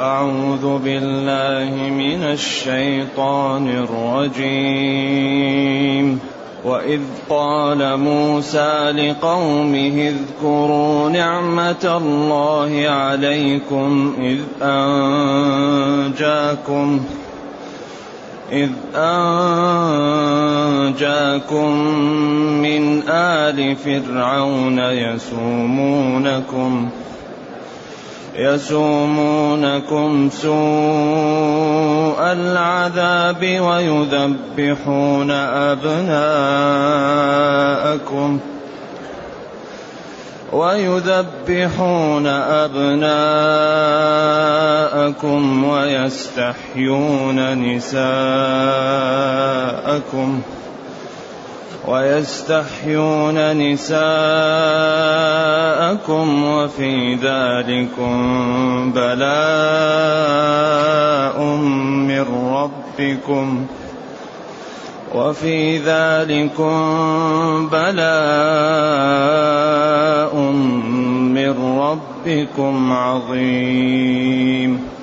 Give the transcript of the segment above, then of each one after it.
أعوذ بالله من الشيطان الرجيم. وإذ قال موسى لقومه اذكروا نعمة الله عليكم إذ أنجاكم إذ أنجاكم من آل فرعون يسومونكم يسومونكم سوء العذاب ويذبحون أبناءكم ويذبحون أبناءكم ويستحيون نساءكم ويستحيون نساءكم وفي ذلكم بلاء من ربكم وفي ذلكم بلاء من ربكم عظيم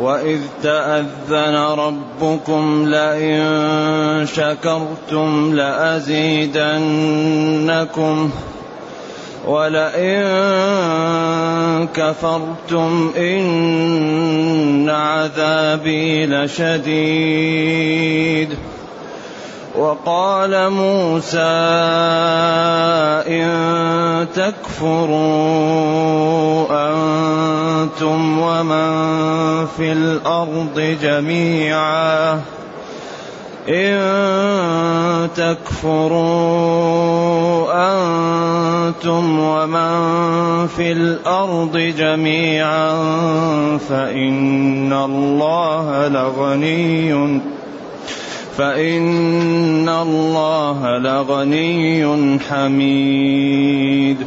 وإذ تأذن ربكم لئن شكرتم لأزيدنكم ولئن كفرتم إن عذابي لشديد وقال موسى إن تكفروا أنتم ومن في الأرض جميعا. إن تكفروا أنتم ومن في الأرض جميعا فإن الله لغني فإن الله لغني حميد.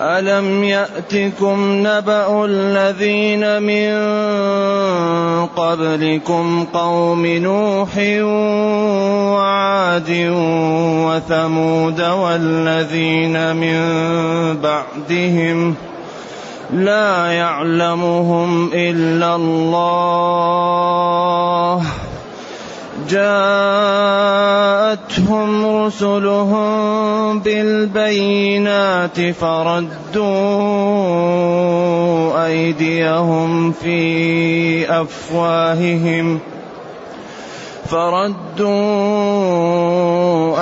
ألم يأتكم نبأ الذين من قبلكم قوم نوح وعاد وثمود والذين من بعدهم لا يعلمهم إلا الله جاءتهم رسلهم بالبينات فردوا أيديهم في أفواههم فردوا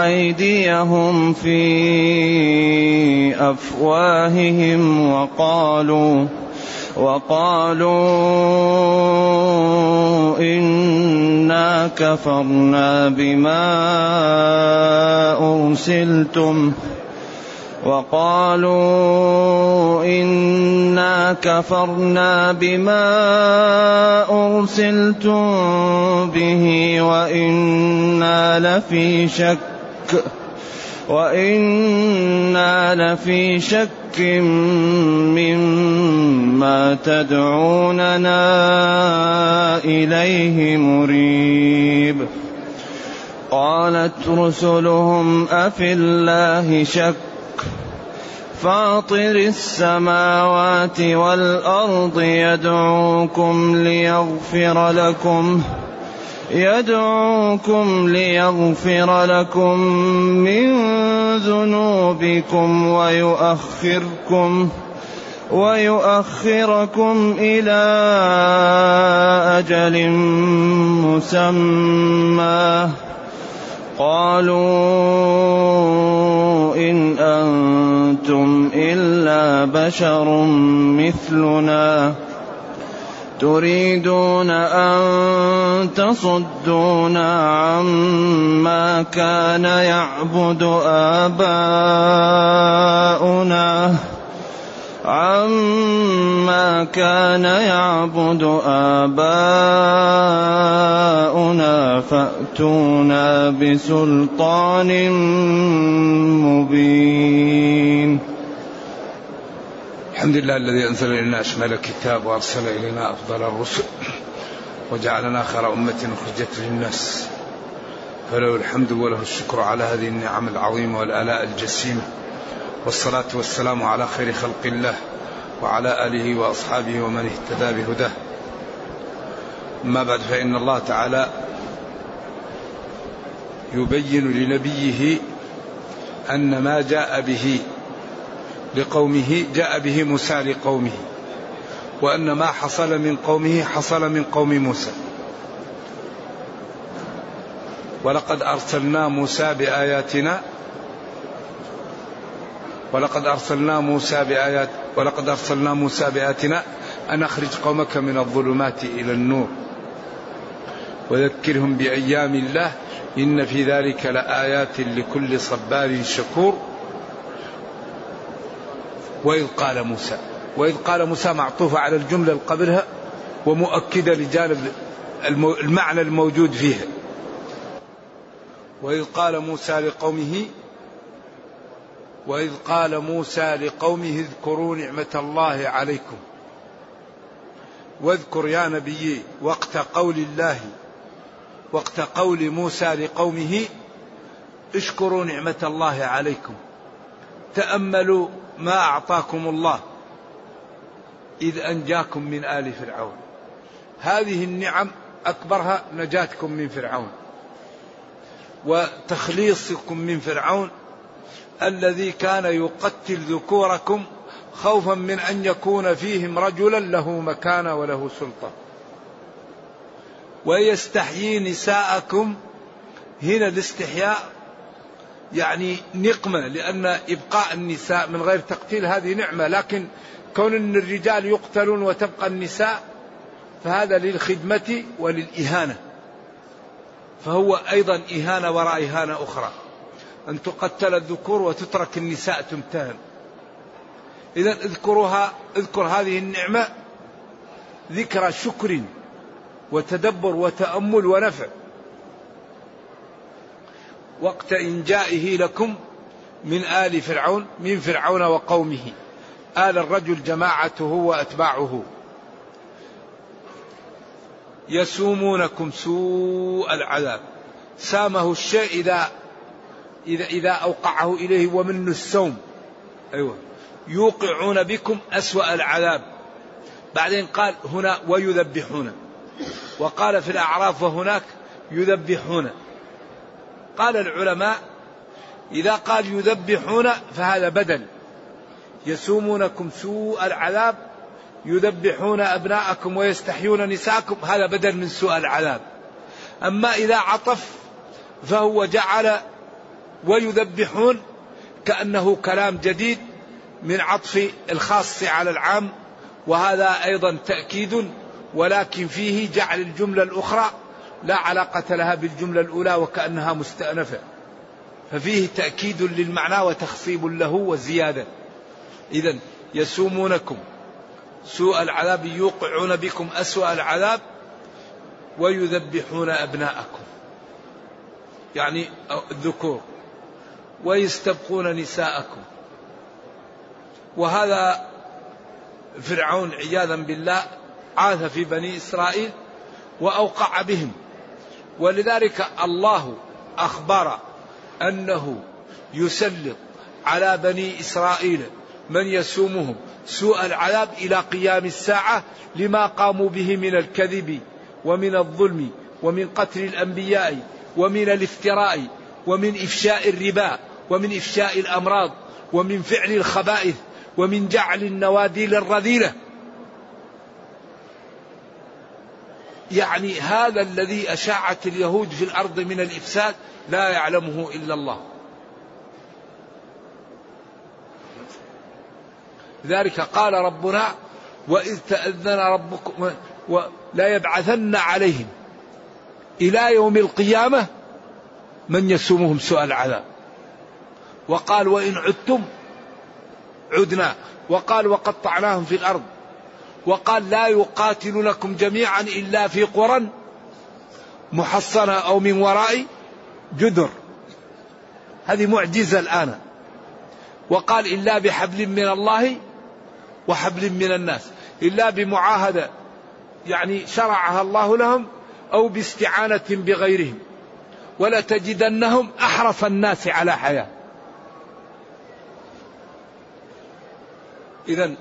أيديهم في أفواههم وقالوا وقالوا إنا كفرنا بما أرسلتم. وقالوا إنا كفرنا بما أرسلتم به وإنا لفي شك وإنا لفي شك مما تدعوننا إليه مريب. قالت رسلهم أفي الله شك؟ فاطر السماوات والأرض يدعوكم ليغفر لكم. يدعوكم ليغفر لكم من ذنوبكم ويؤخركم ويؤخركم إلى أجل مسمى. قالوا إن أنتم إلا بشر مثلنا. تريدون أن تصدونا عما كان يعبد آباؤنا عما كان يعبد آباؤنا فأتونا بسلطان مبين. الحمد لله الذي أنزل إلينا أشمل الكتاب وأرسل إلينا أفضل الرسل وجعلنا خير أمة أخرجت للناس. فله الحمد وله الشكر على هذه النعم العظيمة والآلاء الجسيمة. والصلاة والسلام على خير خلق الله وعلى آله وأصحابه ومن اهتدى بهداه. أما بعد فإن الله تعالى يبين لنبيه أن ما جاء به لقومه جاء به موسى لقومه. وأن ما حصل من قومه حصل من قوم موسى. ولقد أرسلنا موسى بآياتنا. ولقد أرسلنا موسى بآيات ولقد أرسلنا موسى بآياتنا. أن أخرج قومك من الظلمات إلى النور. وذكرهم بأيام الله. إن في ذلك لآيات لكل صبار شكور. وإذ قال موسى وإذ قال موسى معطوفة على الجملة اللي قبلها ومؤكدة لجانب المعنى الموجود فيها. وإذ قال موسى لقومه وإذ قال موسى لقومه اذكروا نعمة الله عليكم. واذكر يا نبي وقت قول الله وقت قول موسى لقومه اشكروا نعمة الله عليكم. تأملوا ما أعطاكم الله إذ أنجاكم من آل فرعون. هذه النعم أكبرها نجاتكم من فرعون وتخليصكم من فرعون الذي كان يقتل ذكوركم خوفا من أن يكون فيهم رجلا له مكانة وله سلطة. ويستحيي نساءكم هنا الاستحياء يعني نقمة لأن إبقاء النساء من غير تقتيل هذه نعمة لكن كون إن الرجال يقتلون وتبقى النساء فهذا للخدمة وللإهانة. فهو أيضا إهانة وراء إهانة أخرى. أن تقتل الذكور وتترك النساء تمتهن. إذا اذكروها اذكر هذه النعمة ذكرى شكر وتدبر وتأمل ونفع. وقت إنجائه لكم من آل فرعون من فرعون وقومه. آل الرجل جماعته وأتباعه. يسومونكم سوء العذاب. سامه الشيء إذا إذا إذا أوقعه إليه ومن السوم. أيوة. يوقعون بكم أسوأ العذاب. بعدين قال هنا ويذبحون. وقال في الأعراف وهناك يذبحون. قال العلماء إذا قال يذبحون فهذا بدل. يسومونكم سوء العذاب يذبحون أبناءكم ويستحيون نساءكم هذا بدل من سوء العذاب. أما إذا عطف فهو جعل ويذبحون كأنه كلام جديد من عطف الخاص على العام وهذا أيضا تأكيد ولكن فيه جعل الجملة الأخرى لا علاقة لها بالجملة الأولى وكأنها مستأنفة. ففيه تأكيد للمعنى وتخصيب له وزيادة. إذا يسومونكم. سوء العذاب يوقعون بكم أسوأ العذاب ويذبحون أبناءكم. يعني الذكور. ويستبقون نساءكم. وهذا فرعون عياذا بالله عاث في بني إسرائيل وأوقع بهم. ولذلك الله أخبر أنه يسلط على بني إسرائيل من يسومهم سوء العذاب إلى قيام الساعة لما قاموا به من الكذب ومن الظلم ومن قتل الأنبياء ومن الافتراء ومن إفشاء الربا ومن إفشاء الأمراض ومن فعل الخبائث ومن جعل النواديل الرذيلة يعني هذا الذي أشاعت اليهود في الأرض من الإفساد لا يعلمه إلا الله. ذلك قال ربنا وإذ تأذن ربكم لا يبعثن عليهم إلى يوم القيامة من يسومهم سوء العذاب. وقال وإن عدتم عدنا. وقال وقطعناهم في الأرض. وقال لا يقاتلونكم جميعا إلا في قرى محصنة أو من وراء جدر. هذه معجزة الآن. وقال إلا بحبل من الله وحبل من الناس. إلا بمعاهدة يعني شرعها الله لهم أو باستعانة بغيرهم. ولتجدنهم أحرص الناس على حياة. إذا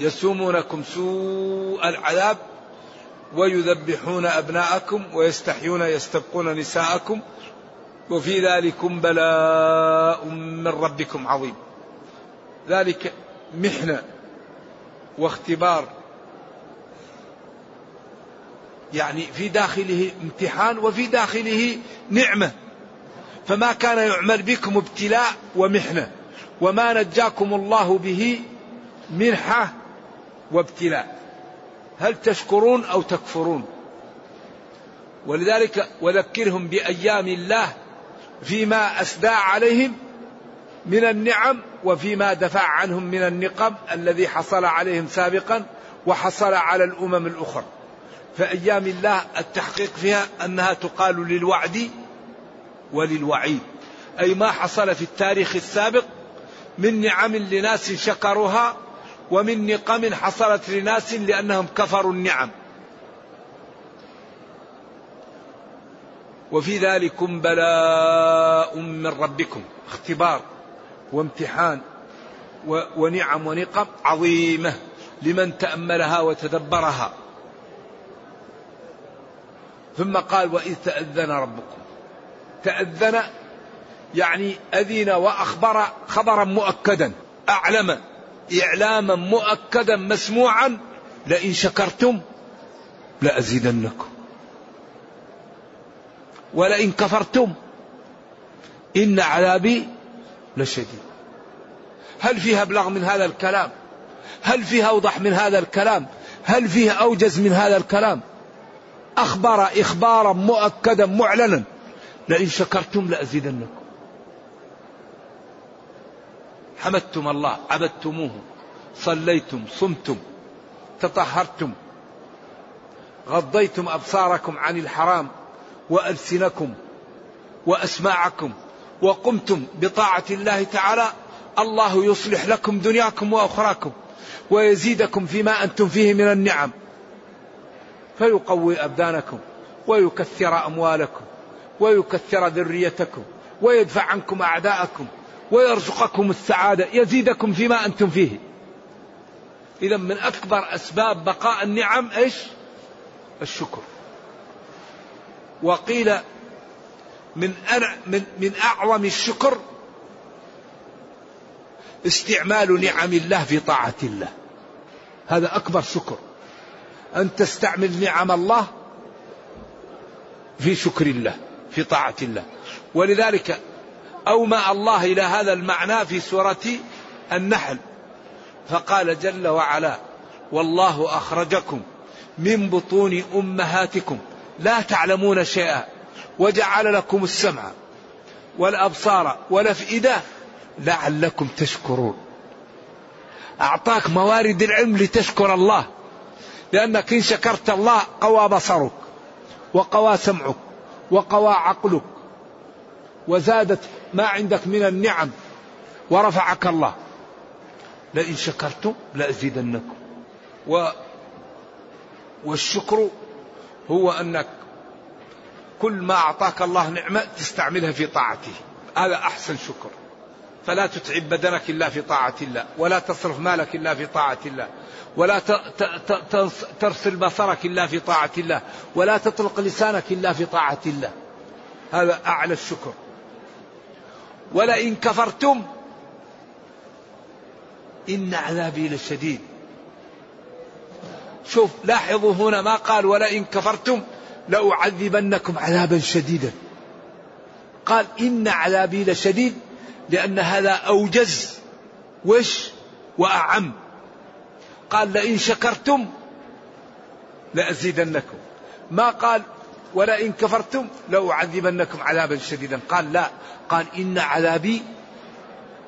يسومونكم سوء العذاب ويذبحون أبناءكم ويستحيون يستبقون نساءكم وفي ذلكم بلاء من ربكم عظيم. ذلك محنة واختبار. يعني في داخله امتحان وفي داخله نعمة. فما كان يعمل بكم ابتلاء ومحنة. وما نجاكم الله به منحة. وابتلاء. هل تشكرون أو تكفرون؟ ولذلك وذكرهم بأيام الله فيما أسدى عليهم من النعم وفيما دفع عنهم من النقم الذي حصل عليهم سابقا وحصل على الأمم الأخرى. فأيام الله التحقيق فيها أنها تقال للوعد وللوعيد. أي ما حصل في التاريخ السابق من نعم لناس شكروها ومن نقم حصلت لناس لأنهم كفروا النعم. وفي ذلكم بلاء من ربكم اختبار وامتحان ونعم ونقم عظيمة لمن تأملها وتدبرها. ثم قال وإذ تأذن ربكم. تأذن يعني أذن وأخبر خبرا مؤكدا أعلم إعلاما مؤكدا مسموعا لئن شكرتم لأزيدنكم. ولئن كفرتم إن عذابي لشديد. هل فيها أبلغ من هذا الكلام؟ هل فيها أوضح من هذا الكلام؟ هل فيها أوجز من هذا الكلام؟ أخبر إخبارا مؤكدا معلنا لئن شكرتم لأزيدنكم. حمدتم الله عبدتموه صليتم صمتم تطهرتم غضيتم أبصاركم عن الحرام وألسنكم وأسماعكم وقمتم بطاعة الله تعالى الله يصلح لكم دنياكم وأخراكم ويزيدكم فيما أنتم فيه من النعم. فيقوي أبدانكم ويكثر أموالكم ويكثر ذريتكم ويدفع عنكم أعداءكم ويرزقكم السعادة يزيدكم فيما أنتم فيه. إذا من أكبر أسباب بقاء النعم إيش؟ الشكر. وقيل من من من أعظم الشكر استعمال نعم الله في طاعة الله. هذا أكبر شكر. أن تستعمل نعم الله في شكر الله في طاعة الله. ولذلك أومأ الله إلى هذا المعنى في سورة النحل. فقال جل وعلا والله أخرجكم من بطون أمهاتكم لا تعلمون شيئا وجعل لكم السمع والأبصار والأفئدة لعلكم تشكرون. أعطاك موارد العلم لتشكر الله لأنك إن شكرت الله قوى بصرك وقوى سمعك وقوى عقلك وزادت ما عندك من النعم ورفعك الله. لئن شكرتم لأزيدنكم. و والشكر هو أنك كل ما أعطاك الله نعمة تستعملها في طاعته. هذا أحسن شكر. فلا تتعب بدنك إلا في طاعة الله ولا تصرف مالك إلا في طاعة الله ولا ترسل بصرك إلا في طاعة الله ولا تطلق لسانك إلا في طاعة الله. هذا أعلى الشكر. ولئن كفرتم إن عذابي لشديد. شوف لاحظوا هنا ما قال ولئن كفرتم لأعذبنكم عذابا شديدا. قال إن عذابي لشديد لأن هذا أوجز وش؟ وأعم. قال لئن شكرتم لأزيدنكم. ما قال ولئن كفرتم لأعذبنكم عذابا شديدا. قال لا. قال إن عذابي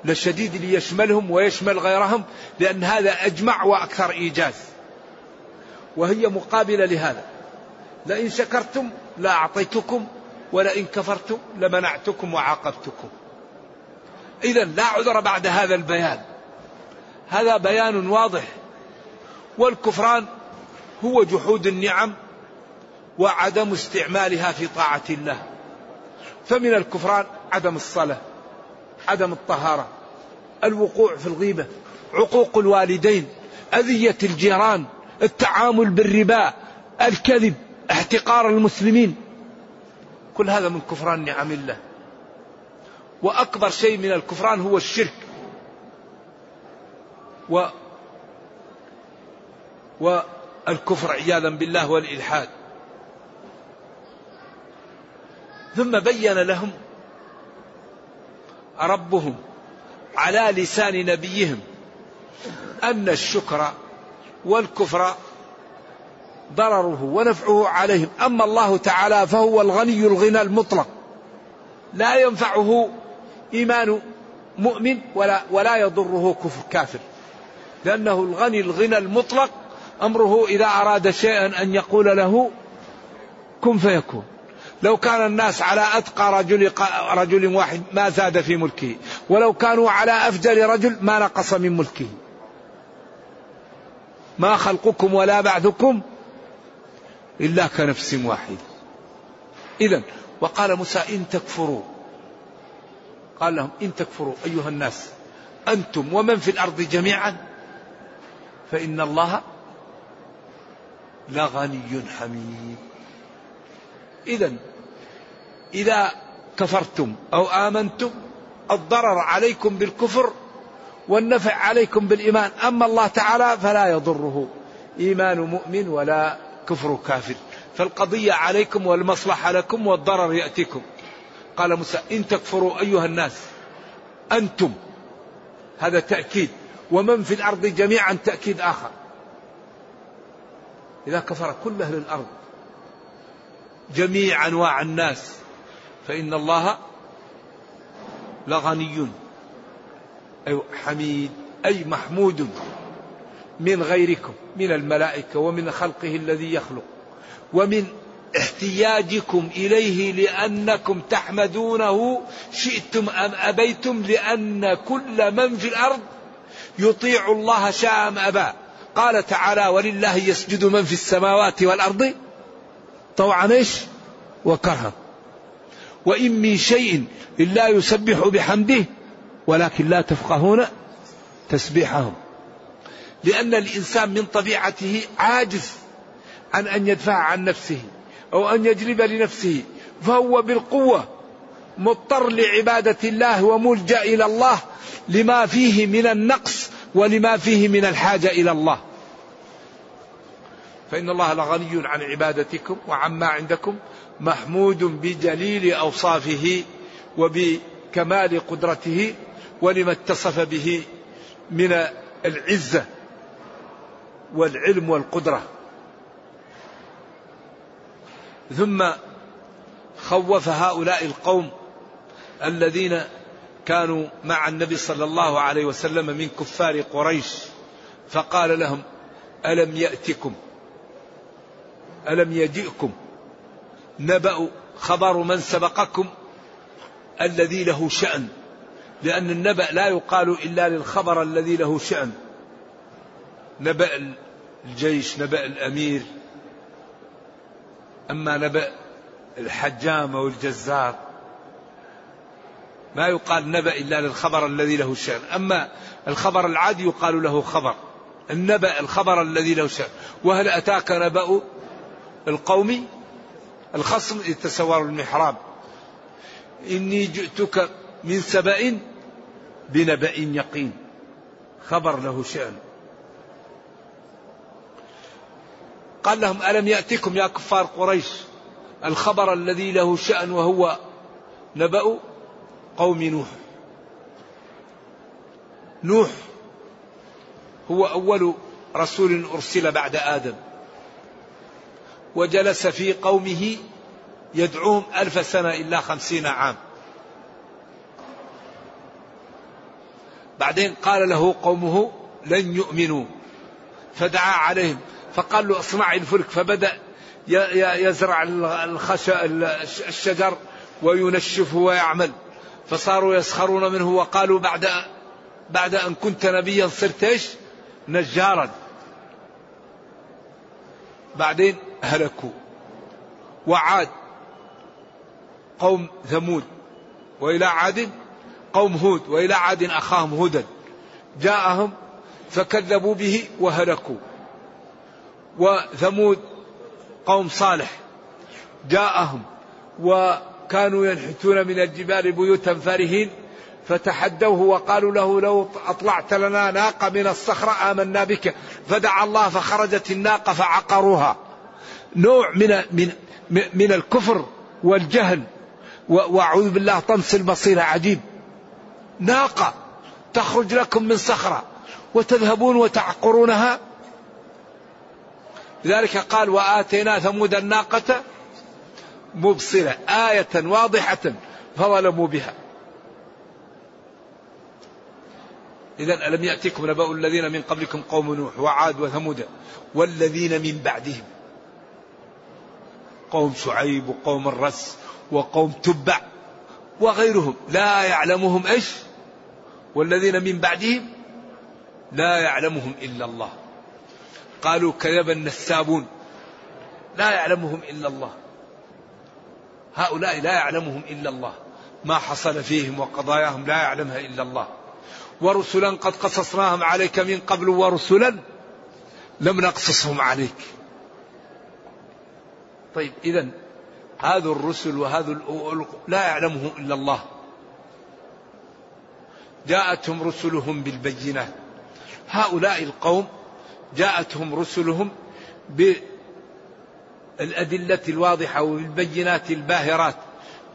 لشديد ليشملهم ويشمل غيرهم لأن هذا أجمع وأكثر إيجاز. وهي مقابلة لهذا. لئن شكرتم لأعطيتكم ولئن كفرتم لمنعتكم وعاقبتكم. إذا لا عذر بعد هذا البيان. هذا بيان واضح. والكفران هو جحود النعم وعدم استعمالها في طاعة الله. فمن الكفران عدم الصلاة عدم الطهارة الوقوع في الغيبة عقوق الوالدين أذية الجيران التعامل بالربا الكذب احتقار المسلمين. كل هذا من كفران نعم الله. وأكبر شيء من الكفران هو الشرك. و والكفر عياذا بالله والإلحاد. ثم بين لهم ربهم على لسان نبيهم أن الشكر والكفر ضرره ونفعه عليهم. أما الله تعالى فهو الغني الغنى المطلق. لا ينفعه إيمان مؤمن ولا, ولا يضره كفر كافر. لأنه الغني الغنى المطلق أمره إذا أراد شيئا أن يقول له كن فيكون. لو كان الناس على أتقى رجل, رجل واحد ما زاد في ملكه. ولو كانوا على أفجر رجل ما نقص من ملكه. ما خلقكم ولا بعثكم إلا كنفس واحد إذا وقال موسى إن تكفروا. قال لهم إن تكفروا أيها الناس أنتم ومن في الأرض جميعا فإن الله لغني حميد. إذا إذا كفرتم أو آمنتم الضرر عليكم بالكفر والنفع عليكم بالإيمان. أما الله تعالى فلا يضره. إيمان مؤمن ولا كفر كافر. فالقضية عليكم والمصلحة لكم والضرر يأتيكم. قال موسى إن تكفروا أيها الناس أنتم. هذا تأكيد. ومن في الأرض جميعا تأكيد آخر. إذا كفر كل أهل الأرض جميع أنواع الناس فإن الله لغني أي حميد أي محمود من غيركم من الملائكة ومن خلقه الذي يخلق ومن احتياجكم إليه لأنكم تحمدونه شئتم أم أبيتم لأن كل من في الأرض يطيع الله شاء أم أبى. قال تعالى ولله يسجد من في السماوات والأرض. طوعا إيش؟ وكرها وإن من شيء إلا يسبح بحمده ولكن لا تفقهون تسبيحهم. لأن الإنسان من طبيعته عاجز عن أن يدفع عن نفسه أو أن يجلب لنفسه فهو بالقوة مضطر لعبادة الله وملجأ إلى الله لما فيه من النقص ولما فيه من الحاجة إلى الله. فإن الله لغني عن عبادتكم وعما عندكم محمود بجليل أوصافه وبكمال قدرته ولما اتصف به من العزة والعلم والقدرة. ثم خوف هؤلاء القوم الذين كانوا مع النبي صلى الله عليه وسلم من كفار قريش فقال لهم ألم يأتكم؟ ألم يجئكم نبأ خبر من سبقكم الذي له شأن؟ لأن النبأ لا يقال إلا للخبر الذي له شأن. نبأ الجيش نبأ الأمير. أما نبأ الحجام أو الجزار ما يقال نبأ إلا للخبر الذي له شأن. أما الخبر العادي يقال له خبر. النبأ الخبر الذي له شأن. وهل أتاك نبأ القوم الخصم إذ تسوروا المحراب. إني جئتك من سبأ بنبأ يقين. خبر له شأن. قال لهم ألم يأتكم يا كفار قريش؟ الخبر الذي له شأن وهو نبأ قوم نوح. نوح هو أول رسول أرسل بعد آدم. وجلس في قومه يدعوهم ألف سنة إلا خمسين عام. بعدين قال له قومه لن يؤمنوا. فدعا عليهم. فقال له اصنع الفلك. فبدأ يزرع الشجر وينشفه ويعمل. فصاروا يسخرون منه وقالوا بعد بعد أن كنت نبيا صرت إيش؟ نجارا. بعدين هلكوا. وعاد قوم ثمود وإلى عاد قوم هود وإلى عاد أخاهم هودا. جاءهم فكذبوا به وهلكوا. وثمود قوم صالح جاءهم وكانوا ينحتون من الجبال بيوتا فرهين فتحدوه وقالوا له لو أطلعت لنا ناقة من الصخرة آمنا بك. فدعا الله فخرجت الناقة فعقروها. نوع من من من الكفر والجهل. وأعوذ بالله طمس البصيرة عجيب. ناقة تخرج لكم من صخرة وتذهبون وتعقرونها. لذلك قال وآتينا ثمود الناقة مبصرة آية واضحة فظلموا بها. إذا ألم يأتكم نبأ الذين من قبلكم قوم نوح وعاد وثمود والذين من بعدهم؟ قوم شعيب وقوم الرس وقوم تبع وغيرهم. لا يعلمهم إيش؟ والذين من بعدهم لا يعلمهم إلا الله. قالوا كذب النسابون. لا يعلمهم إلا الله. هؤلاء لا يعلمهم إلا الله. ما حصل فيهم وقضاياهم لا يعلمها إلا الله. ورسلا قد قصصناهم عليك من قبل ورسلا لم نقصصهم عليك. طيب إذا هذا الرسل وهذا لا يعلمه إلا الله. جاءتهم رسلهم بالبينات. هؤلاء القوم جاءتهم رسلهم بالأدلة الواضحة وبالبينات الباهرات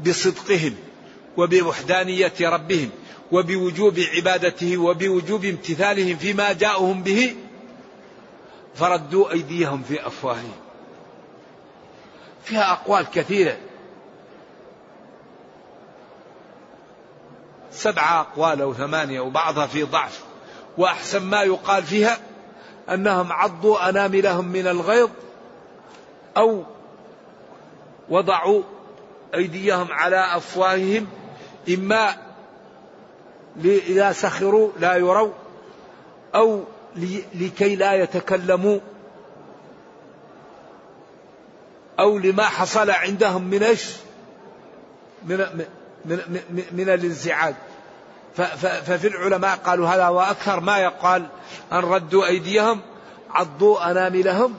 بصدقهم وبوحدانية ربهم وبوجوب عبادته وبوجوب امتثالهم فيما جاءهم به فردوا أيديهم في أفواههم. فيها أقوال كثيرة. سبعة أقوال أو ثمانية وبعضها في ضعف. وأحسن ما يقال فيها أنهم عضوا أناملهم من الغيظ أو وضعوا أيديهم على أفواههم إما إذا سخروا لا يروا أو لكي لا يتكلموا أو لما حصل عندهم من إيش؟ من, من, من, من الانزعاج. ففي العلماء قالوا هذا وأكثر ما يقال أن ردوا أيديهم عضوا أناملهم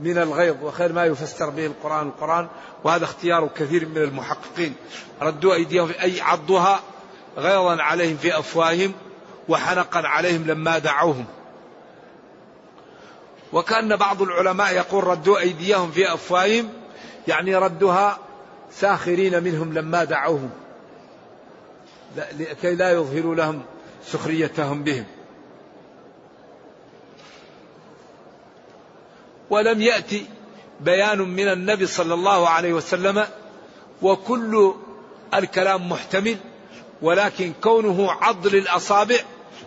من الغيظ. وخير ما يفسر به القرآن القرآن وهذا اختيار كثير من المحققين. ردوا أيديهم أي عضوها غيظا عليهم في أفواههم وحنقا عليهم لما دعوهم. وكان بعض العلماء يقول ردوا أيديهم في أفواههم يعني ردها ساخرين منهم لما دعوهم. لكي لا يظهروا لهم سخريتهم بهم. ولم يأتي بيان من النبي صلى الله عليه وسلم وكل الكلام محتمل ولكن كونه عضل الأصابع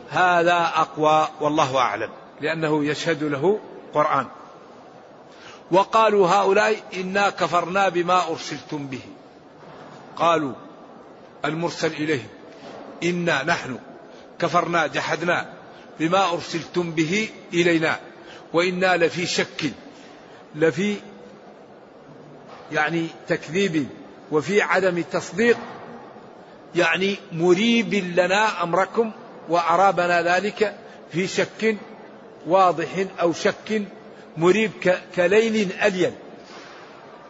هذا أقوى والله أعلم لأنه يشهد له قرآن وقالوا هؤلاء إنا كفرنا بما أرسلتم به. قالوا المرسل إليهم إنا نحن كفرنا جحدنا بما أرسلتم به إلينا وإنا لفي شك لفي يعني تكذيب وفي عدم تصديق يعني مريب لنا أمركم وأرابنا ذلك في شك واضح أو شك مريب كليل ألين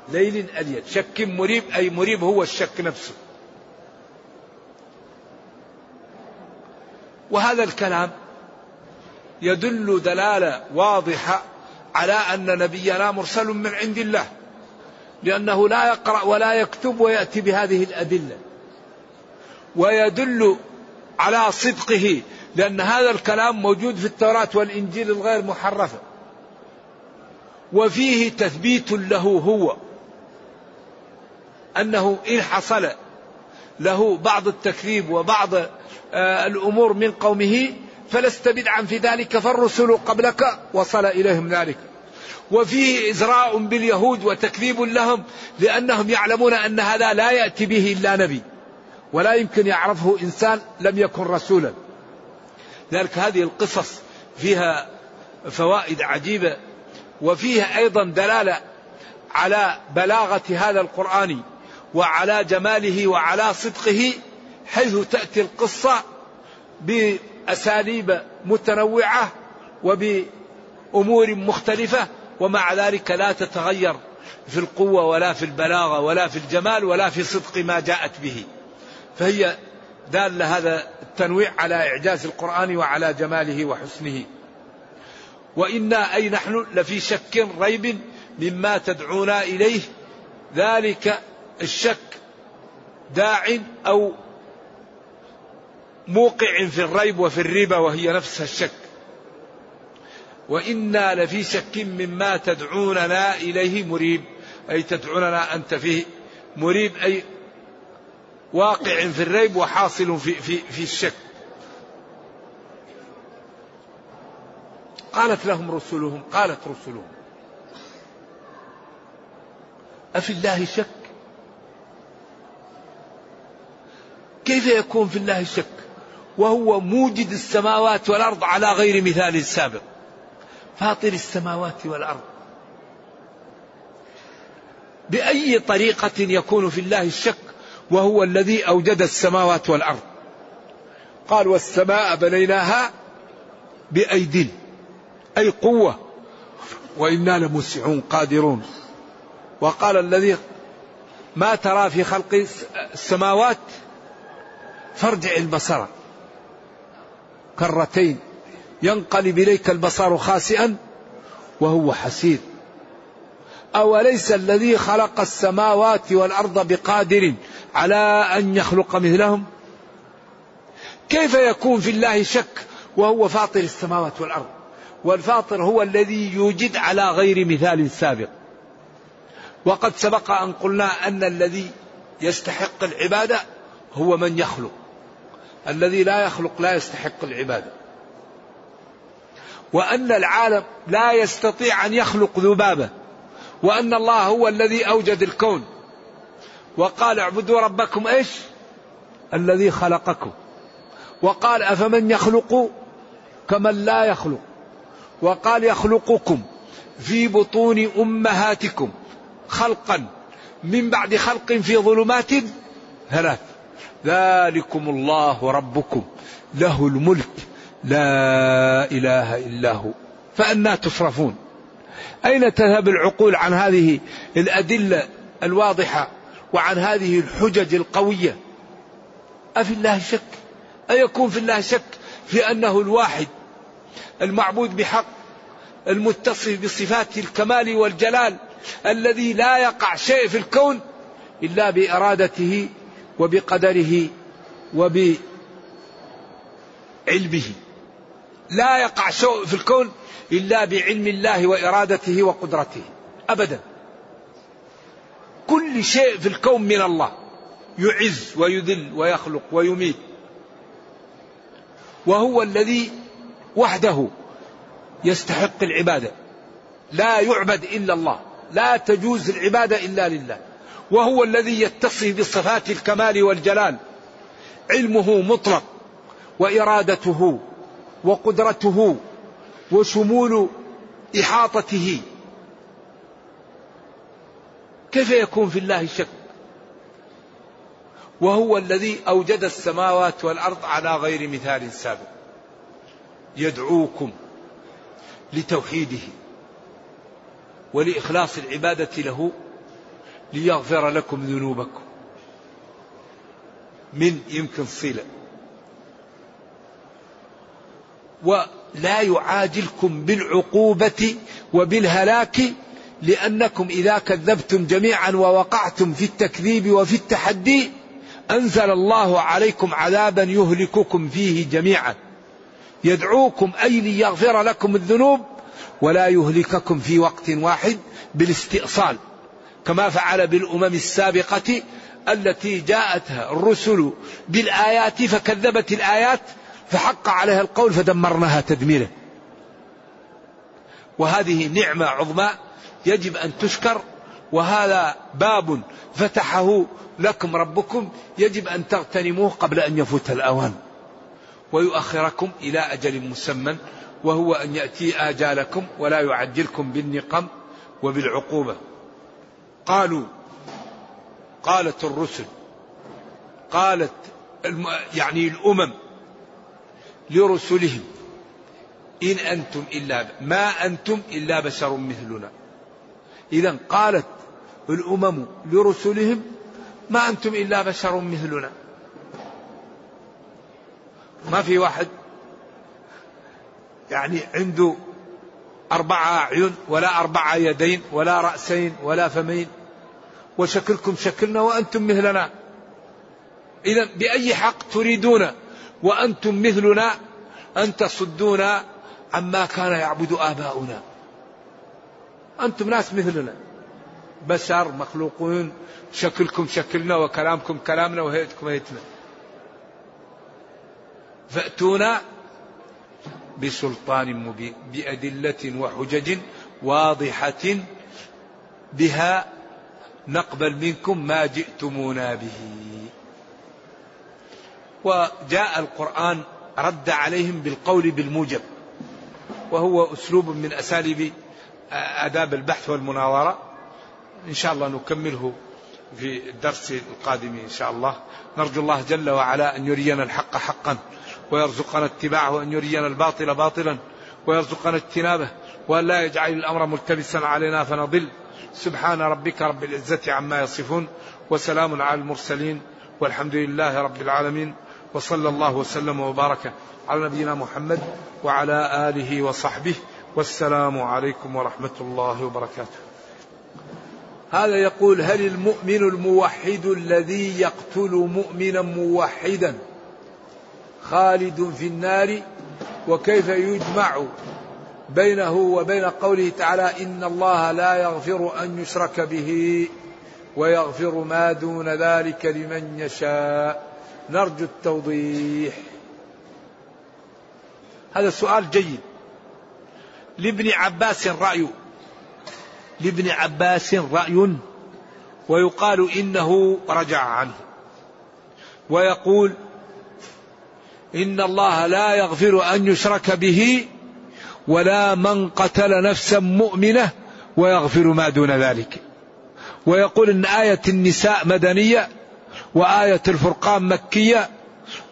ليل ألين شك مريب أي مريب هو الشك نفسه. وهذا الكلام يدل دلالة واضحة على أن نبينا مرسل من عند الله لأنه لا يقرأ ولا يكتب ويأتي بهذه الأدلة. ويدل على صدقه لأن هذا الكلام موجود في التوراة والإنجيل الغير محرفة وفيه تثبيت له هو. أنه إن حصل له بعض التكذيب وبعض آه، الأمور من قومه فلست بدعا في ذلك فالرسل قبلك وصل إليهم ذلك. وفيه إزراء باليهود وتكذيب لهم لأنهم يعلمون أن هذا لا يأتي به إلا نبي. ولا يمكن يعرفه إنسان لم يكن رسولا. لذلك هذه القصص فيها فوائد عجيبة وفيها أيضا دلالة على بلاغة هذا القرآن وعلى جماله وعلى صدقه حيث تأتي القصة بأساليب متنوعة وبأمور مختلفة ومع ذلك لا تتغير في القوة ولا في البلاغة ولا في الجمال ولا في صدق ما جاءت به. فهي دال هذا التنويع على إعجاز القرآن وعلى جماله وحسنه. وإنا أي نحن لفي شك ريب مما تدعونا إليه. ذلك الشك داع أو موقع في الريب وفي الربا وهي نفسها الشك. وإنا لفي شك مما تدعوننا إليه مريب. أي تدعوننا أنت فيه مريب. أي واقع في الريب وحاصل في, في, في الشك. قالت لهم رسلهم قالت رسلهم. أفي الله شك؟ كيف يكون في الله شك؟ وهو موجد السماوات والأرض على غير مثال سابق. فاطر السماوات والأرض. بأي طريقة يكون في الله الشك وهو الذي أوجد السماوات والأرض. قال والسماء بنيناها بأيد أي قوة. وإنا لموسعون قادرون. وقال الذي ما ترى في خلق السماوات فارجع البصر. كرتين. ينقلب إليك البصر خاسئا وهو حسير. أوليس الذي خلق السماوات والأرض بقادر؟ على أن يخلق مثلهم؟ كيف يكون في الله شك وهو فاطر السماوات والأرض؟ والفاطر هو الذي يوجد على غير مثال سابق. وقد سبق أن قلنا أن الذي يستحق العبادة هو من يخلق. الذي لا يخلق لا يستحق العبادة. وأن العالم لا يستطيع أن يخلق ذبابة. وأن الله هو الذي أوجد الكون. وقال اعبدوا ربكم إيش الذي خلقكم وقال أفمن يخلق كمن لا يخلق وقال يخلقكم في بطون أمهاتكم خلقا من بعد خلق في ظلمات ثلاث ذلكم الله ربكم له الملك لا إله إلا هو فأنا تصرفون أين تذهب العقول عن هذه الأدلة الواضحة وعن هذه الحجج القوية. أفي الله شك؟ أيكون في الله شك في أنه الواحد المعبود بحق المتصف بصفات الكمال والجلال الذي لا يقع شيء في الكون إلا بإرادته وبقدره وبعلمه. لا يقع شيء في الكون إلا بعلم الله وإرادته وقدرته. أبدا. كل شيء في الكون من الله. يعز ويذل ويخلق ويميت. وهو الذي وحده يستحق العبادة. لا يعبد إلا الله. لا تجوز العبادة إلا لله. وهو الذي يتصف بصفات الكمال والجلال. علمه مطلق وإرادته وقدرته وشمول إحاطته. كيف يكون في الله شك؟ وهو الذي أوجد السماوات والأرض على غير مثال سابق. يدعوكم لتوحيده ولإخلاص العبادة له ليغفر لكم ذنوبكم. من يمكن صلة. ولا يعاجلكم بالعقوبة وبالهلاك لأنكم إذا كذبتم جميعا ووقعتم في التكذيب وفي التحدي أنزل الله عليكم عذابا يهلككم فيه جميعا. يدعوكم أي ليغفر لكم الذنوب ولا يهلككم في وقت واحد بالاستئصال كما فعل بالأمم السابقة التي جاءتها الرسل بالآيات فكذبت الآيات فحق عليها القول فدمرناها تدميرا. وهذه نعمة عظمى يجب أن تشكر وهذا باب فتحه لكم ربكم يجب أن تغتنموه قبل أن يفوت الأوان. ويؤخركم إلى أجل مسمى وهو أن يأتي آجالكم ولا يعجلكم بالنقم وبالعقوبة. قالوا قالت الرسل قالت يعني الأمم لرسلهم إن أنتم إلا ما أنتم إلا بشر مثلنا. إذا قالت الأمم لرسلهم ما أنتم إلا بشر مثلنا. ما في واحد يعني عنده أربعة أعين ولا أربعة يدين ولا رأسين ولا فمين وشكلكم شكلنا وأنتم مثلنا. إذا بأي حق تريدون وأنتم مثلنا أن تصدونا عما كان يعبد آباؤنا. أنتم ناس مثلنا. بشر مخلوقون شكلكم شكلنا وكلامكم كلامنا وهيئتكم هيئتنا. فأتونا بسلطان مبين بأدلة وحجج واضحة بها نقبل منكم ما جئتمونا به. وجاء القرآن رد عليهم بالقول بالموجب وهو أسلوب من أساليب آداب البحث والمناظرة إن شاء الله نكمله في الدرس القادم إن شاء الله. نرجو الله جل وعلا أن يرينا الحق حقا ويرزقنا اتباعه وأن يرينا الباطل باطلا ويرزقنا اجتنابه وأن لا يجعل الأمر ملتبسا علينا فنضل. سبحان ربك رب العزة عما يصفون وسلام على المرسلين والحمد لله رب العالمين وصلى الله وسلم وبارك على نبينا محمد وعلى آله وصحبه والسلام عليكم ورحمة الله وبركاته. هذا يقول هل المؤمن الموحد الذي يقتل مؤمنا موحدا خالد في النار؟ وكيف يجمع بينه وبين قوله تعالى إن الله لا يغفر أن يشرك به ويغفر ما دون ذلك لمن يشاء؟ نرجو التوضيح. هذا سؤال جيد. لابن عباس رأي. لابن عباس رأي. ويقال إنه رجع عنه. ويقول إن الله لا يغفر أن يشرك به ولا من قتل نفسا مؤمنة ويغفر ما دون ذلك. ويقول إن آية النساء مدنية وآية الفرقان مكية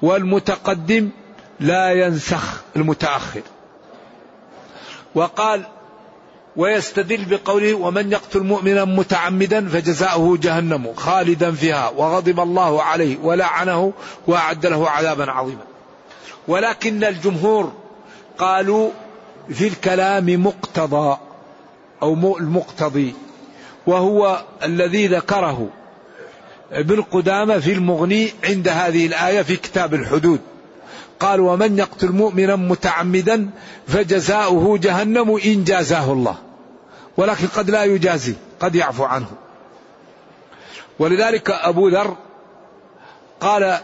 والمتقدم لا ينسخ المتأخر. وقال ويستدل بقوله ومن يقتل مؤمنا متعمدا فجزاؤه جهنم خالدا فيها وغضب الله عليه ولعنه وأعد له عذابا عظيما. ولكن الجمهور قالوا في الكلام مقتضى أو المقتضي وهو الذي ذكره ابن قدامة في المغني عند هذه الآية في كتاب الحدود. قال ومن يقتل مؤمنا متعمدا فجزاؤه جهنم إن جازاه الله. ولكن قد لا يجازي قد يعفو عنه. ولذلك أبو ذر قال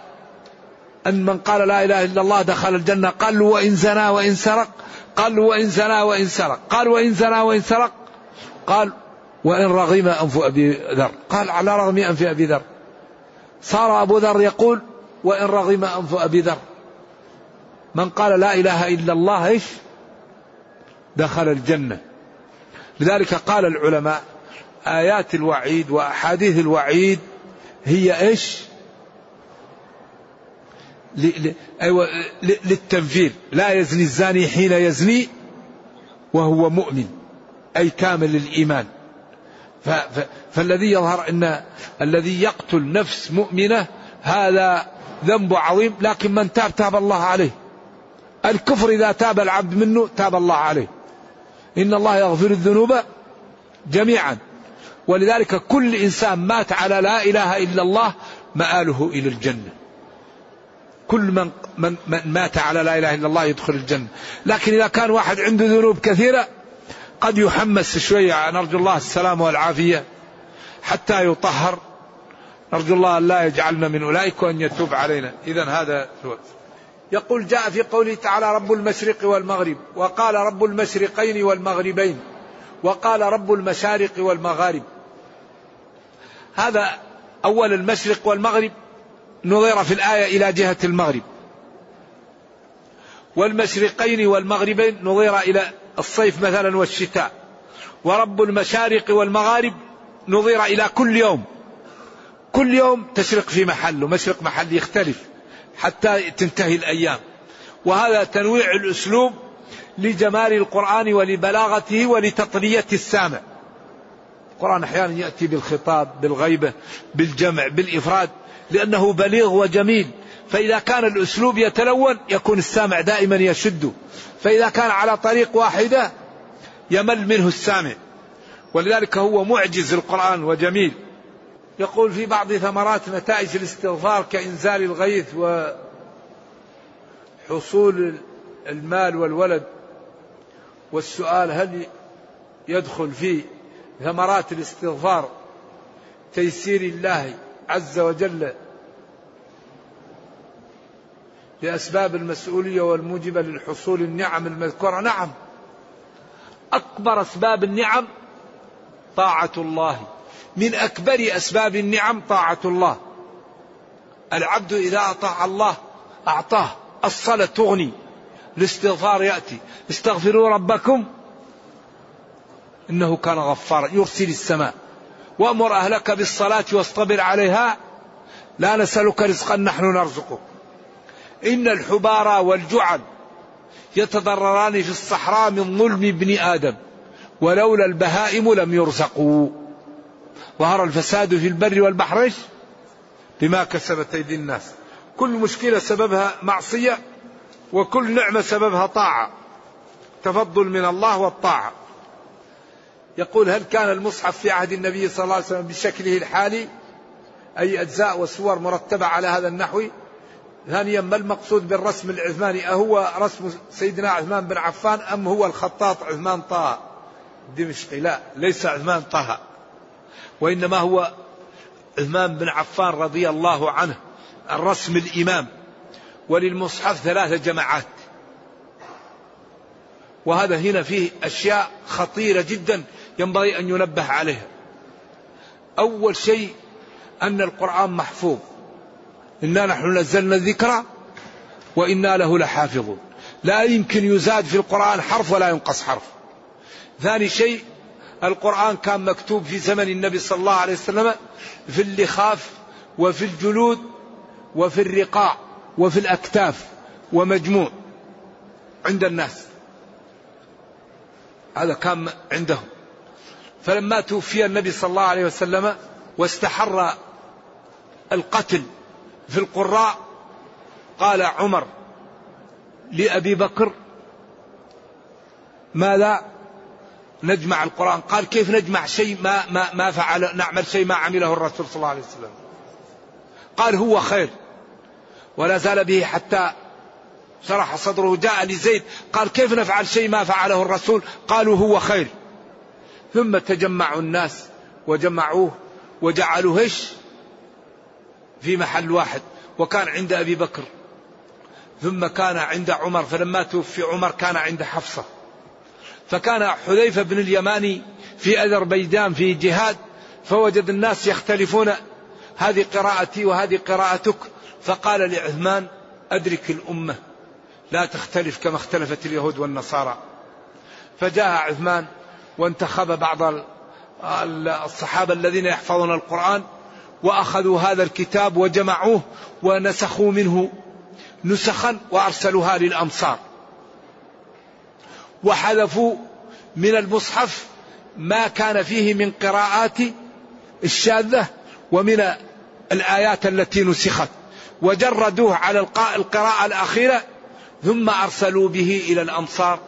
أن من قال لا إله إلا الله دخل الجنة قال له وإن زنى وإن سرق قال له وإن زنى وإن سرق قال وإن زنى وإن سرق قال وإن رغم أنف أبي ذر قال على رغم أنف أبي ذر. صار أبو ذر يقول وإن رغم أنف أبي ذر. من قال لا إله إلا الله إيش؟ دخل الجنة. لذلك قال العلماء آيات الوعيد وأحاديث الوعيد هي إيش؟ أيوة للتنفير. لا يزني الزاني حين يزني وهو مؤمن أي كامل الإيمان. فالذي يظهر أن الذي يقتل نفس مؤمنة هذا ذنب عظيم لكن من تاب تاب الله عليه. الكفر إذا تاب العبد منه تاب الله عليه. إن الله يغفر الذنوب جميعا. ولذلك كل إنسان مات على لا إله إلا الله مآله إلى الجنة. كل من, من, من مات على لا إله إلا الله يدخل الجنة. لكن إذا كان واحد عنده ذنوب كثيرة قد يحمس شوية نرجو الله السلامة والعافية حتى يطهر. نرجو الله أن لا يجعلنا من أولئك وأن يتوب علينا. إذا هذا يقول جاء في قوله تعالى رب المشرق والمغرب وقال رب المشرقين والمغربين وقال رب المشارق والمغارب. هذا أول المشرق والمغرب نظر في الآية إلى جهة المغرب. والمشرقين والمغربين نظر إلى الصيف مثلا والشتاء. ورب المشارق والمغارب نظر إلى كل يوم. كل يوم تشرق في محل ومشرق محل يختلف. حتى تنتهي الأيام. وهذا تنويع الأسلوب لجمال القرآن ولبلاغته ولتطرية السامع. القرآن أحيانا يأتي بالخطاب بالغيبة بالجمع بالإفراد لأنه بليغ وجميل. فإذا كان الأسلوب يتلون يكون السامع دائما يشده فإذا كان على طريق واحدة يمل منه السامع. ولذلك هو معجز القرآن وجميل. يقول في بعض ثمرات نتائج الاستغفار كإنزال الغيث وحصول المال والولد. والسؤال هل يدخل في ثمرات الاستغفار تيسير الله عز وجل لأسباب المسؤولية والموجبة للحصول النعم المذكورة؟ نعم. أكبر أسباب النعم طاعة الله. من أكبر أسباب النعم طاعة الله. العبد إذا أطاع الله أعطاه. الصلاة تغني. الاستغفار يأتي. استغفروا ربكم. إنه كان غفارا. يرسل السماء. وأمر أهلك بالصلاة واصطبر عليها. لا نسألك رزقا نحن نرزقك. إن الحبارى والجعل يتضرران في الصحراء من ظلم ابن آدم. ولولا البهائم لم يرزقوا. ظهر الفساد في البر والبحر بما كسبت أيدي الناس. كل مشكلة سببها معصية وكل نعمة سببها طاعة. تفضل من الله والطاعة. يقول هل كان المصحف في عهد النبي صلى الله عليه وسلم بشكله الحالي؟ أي أجزاء وسور مرتبة على هذا النحو؟ ثانيا ما المقصود بالرسم العثماني؟ أهو رسم سيدنا عثمان بن عفان أم هو الخطاط عثمان طه؟ دمشقي لا ليس عثمان طه. وإنما هو عثمان بن عفان رضي الله عنه الرسم الإمام وللمصحف ثلاثة جماعات. وهذا هنا فيه أشياء خطيرة جدا ينبغي أن ينبه عليها. أول شيء أن القرآن محفوظ. إنا نحن نزلنا الذكر وإنا له لحافظون. لا يمكن يزاد في القرآن حرف ولا ينقص حرف. ثاني شيء القرآن كان مكتوب في زمن النبي صلى الله عليه وسلم في اللخاف وفي الجلود وفي الرقاع وفي الأكتاف ومجموع عند الناس. هذا كان عندهم. فلما توفي النبي صلى الله عليه وسلم واستحر القتل في القراء قال عمر لأبي بكر ماذا نجمع القرآن. قال كيف نجمع شيء ما, ما, ما فعل نعمل شيء ما عمله الرسول صلى الله عليه وسلم. قال هو خير. ولا زال به حتى شرح صدره جاء لزيد. قال كيف نفعل شيء ما فعله الرسول؟ قالوا هو خير. ثم تجمعوا الناس وجمعوه وجعلوه إيش؟ في محل واحد. وكان عند أبي بكر. ثم كان عند عمر. فلما توفي عمر كان عند حفصة. فكان حذيفة بن اليماني في أذربيجان في جهاد فوجد الناس يختلفون هذه قراءتي وهذه قراءتك. فقال لعثمان أدرك الأمة لا تختلف كما اختلفت اليهود والنصارى. فجاء عثمان وانتخب بعض الصحابة الذين يحفظون القرآن وأخذوا هذا الكتاب وجمعوه ونسخوا منه نسخا وأرسلوها للأمصار وحذفوا من المصحف ما كان فيه من قراءات الشاذة ومن الآيات التي نسخت. وجردوه على القراءة الأخيرة ثم أرسلوا به إلى الأمصار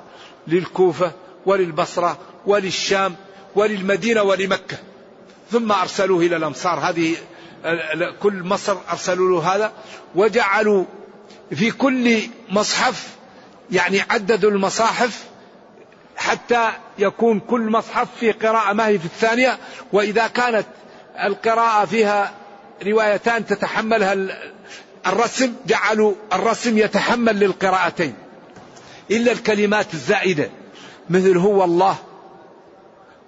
للكوفة وللبصرة وللشام وللمدينة ولمكة. ثم أرسلوه إلى الأمصار هذه كل مصر أرسلوا له هذا. وجعلوا في كل مصحف يعني عددوا المصاحف حتى يكون كل مصحف في قراءة. ما هي في الثانية؟ وإذا كانت القراءة فيها روايتان تتحملها الرسم جعلوا الرسم يتحمل للقراءتين. إلا الكلمات الزائدة مثل هو الله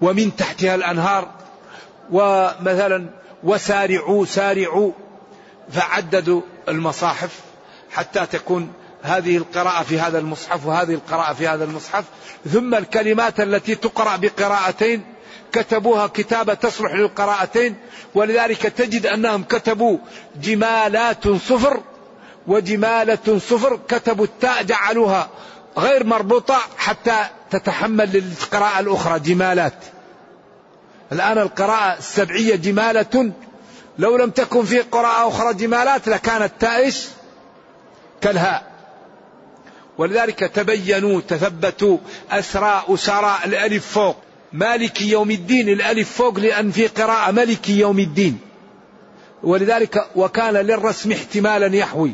ومن تحتها الأنهار ومثلا وسارعوا سارعوا فعددوا المصاحف حتى تكون هذه القراءة في هذا المصحف وهذه القراءة في هذا المصحف ثم الكلمات التي تقرأ بقراءتين كتبوها كتابة تصلح للقراءتين ولذلك تجد أنهم كتبوا جمالات صفر وجمالة صفر كتبوا التاء جعلوها غير مربوطة حتى تتحمل القراءة الأخرى جمالات. الآن القراءة السبعية جمالة لو لم تكن في قراءة أخرى جمالات لكانت تائش كالهاء. ولذلك تبينوا تثبتوا أسرى أسراء الألف فوق. مالك يوم الدين الألف فوق لأن في قراءة ملك يوم الدين. ولذلك وكان للرسم احتمالا يحوي.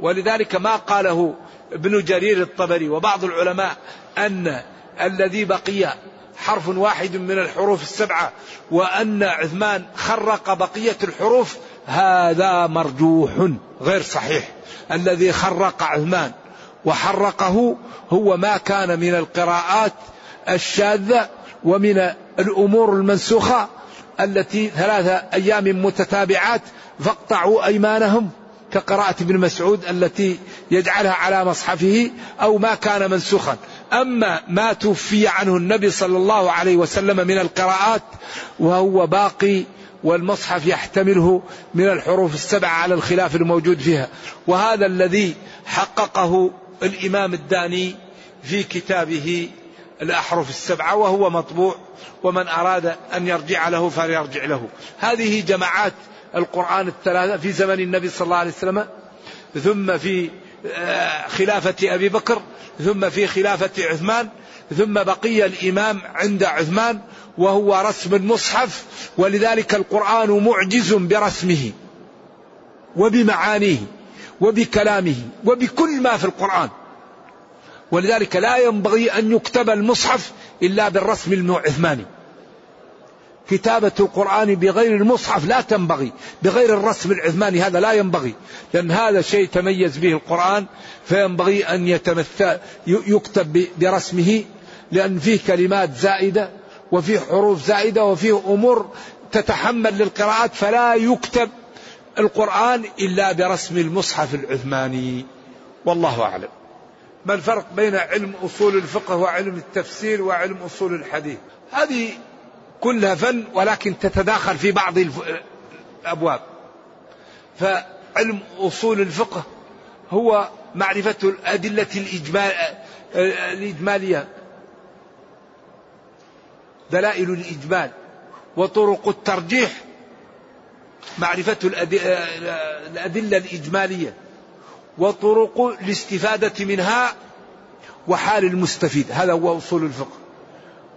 ولذلك ما قاله ابن جرير الطبري وبعض العلماء أن الذي بقي حرف واحد من الحروف السبعة وأن عثمان خرق بقية الحروف هذا مرجوح غير صحيح. الذي خرق عثمان وحرقه هو ما كان من القراءات الشاذة ومن الأمور المنسوخة التي ثلاثة أيام متتابعات فاقطعوا أيمانهم كقراءة ابن مسعود التي يجعلها على مصحفه أو ما كان منسوخا. أما ما توفي عنه النبي صلى الله عليه وسلم من القراءات وهو باقي والمصحف يحتمله من الحروف السبعة على الخلاف الموجود فيها. وهذا الذي حققه الإمام الداني في كتابه الأحرف السبعة وهو مطبوع ومن أراد أن يرجع له فليرجع له. هذه جماعات القرآن الثلاثة في زمن النبي صلى الله عليه وسلم ثم في آه، خلافة أبي بكر ثم في خلافة عثمان ثم بقي الإمام عند عثمان وهو رسم المصحف ولذلك القرآن معجز برسمه وبمعانيه وبكلامه وبكل ما في القرآن. ولذلك لا ينبغي أن يكتب المصحف إلا بالرسم العثماني كتابة القرآن بغير المصحف لا تنبغي بغير الرسم العثماني هذا لا ينبغي لأن هذا شيء تميز به القرآن فينبغي أن يتمثل يكتب برسمه لأن فيه كلمات زائدة وفيه حروف زائدة وفيه أمور تتحمل للقراءات فلا يكتب القرآن إلا برسم المصحف العثماني. والله أعلم. ما الفرق بين علم أصول الفقه وعلم التفسير وعلم أصول الحديث؟ هذه كلها فن ولكن تتداخل في بعض الأبواب. فعلم أصول الفقه هو معرفة الأدلة الإجمال الإجمالية. دلائل الإجمال وطرق الترجيح معرفة الأدلة الإجمالية وطرق الاستفادة منها وحال المستفيد هذا هو أصول الفقه.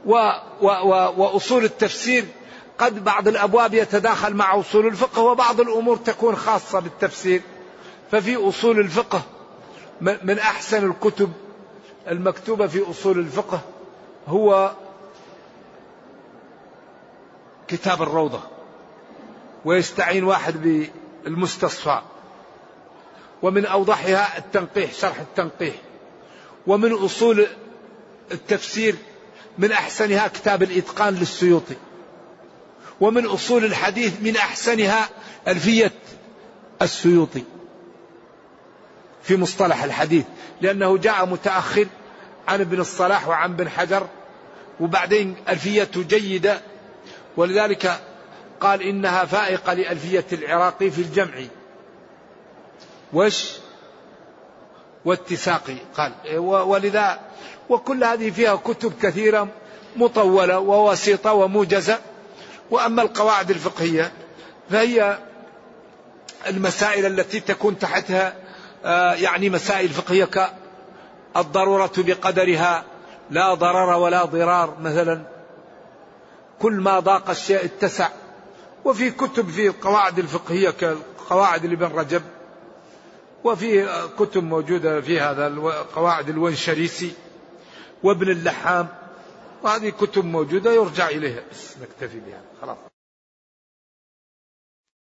و و و وأصول التفسير قد بعض الأبواب يتداخل مع أصول الفقه وبعض الأمور تكون خاصة بالتفسير. ففي أصول الفقه من أحسن الكتب المكتوبة في أصول الفقه هو كتاب الروضة ويستعين واحد بالمستصفى ومن أوضحها التنقيح شرح التنقيح ومن أصول التفسير من أحسنها كتاب الإتقان للسيوطي ومن أصول الحديث من أحسنها ألفية السيوطي في مصطلح الحديث لأنه جاء متأخر عن ابن الصلاح وعن ابن حجر وبعدين ألفيته جيدة ولذلك قال إنها فائقة لألفية العراقي في الجمع. وش؟ واتساقي قال. ولذا وكل هذه فيها كتب كثيرة مطولة ووسيطة وموجزة. وأما القواعد الفقهية فهي المسائل التي تكون تحتها آه، يعني مسائل فقهية كالضرورة بقدرها لا ضرر ولا ضرار مثلا كل ما ضاق الشيء اتسع. وفي كتب في القواعد الفقهية كقواعد لابن رجب. وفي كتب موجودة في هذا قواعد الونشريسي وابن اللحام. وهذه كتب موجودة يرجع إليها. بس نكتفي بها. خلاص.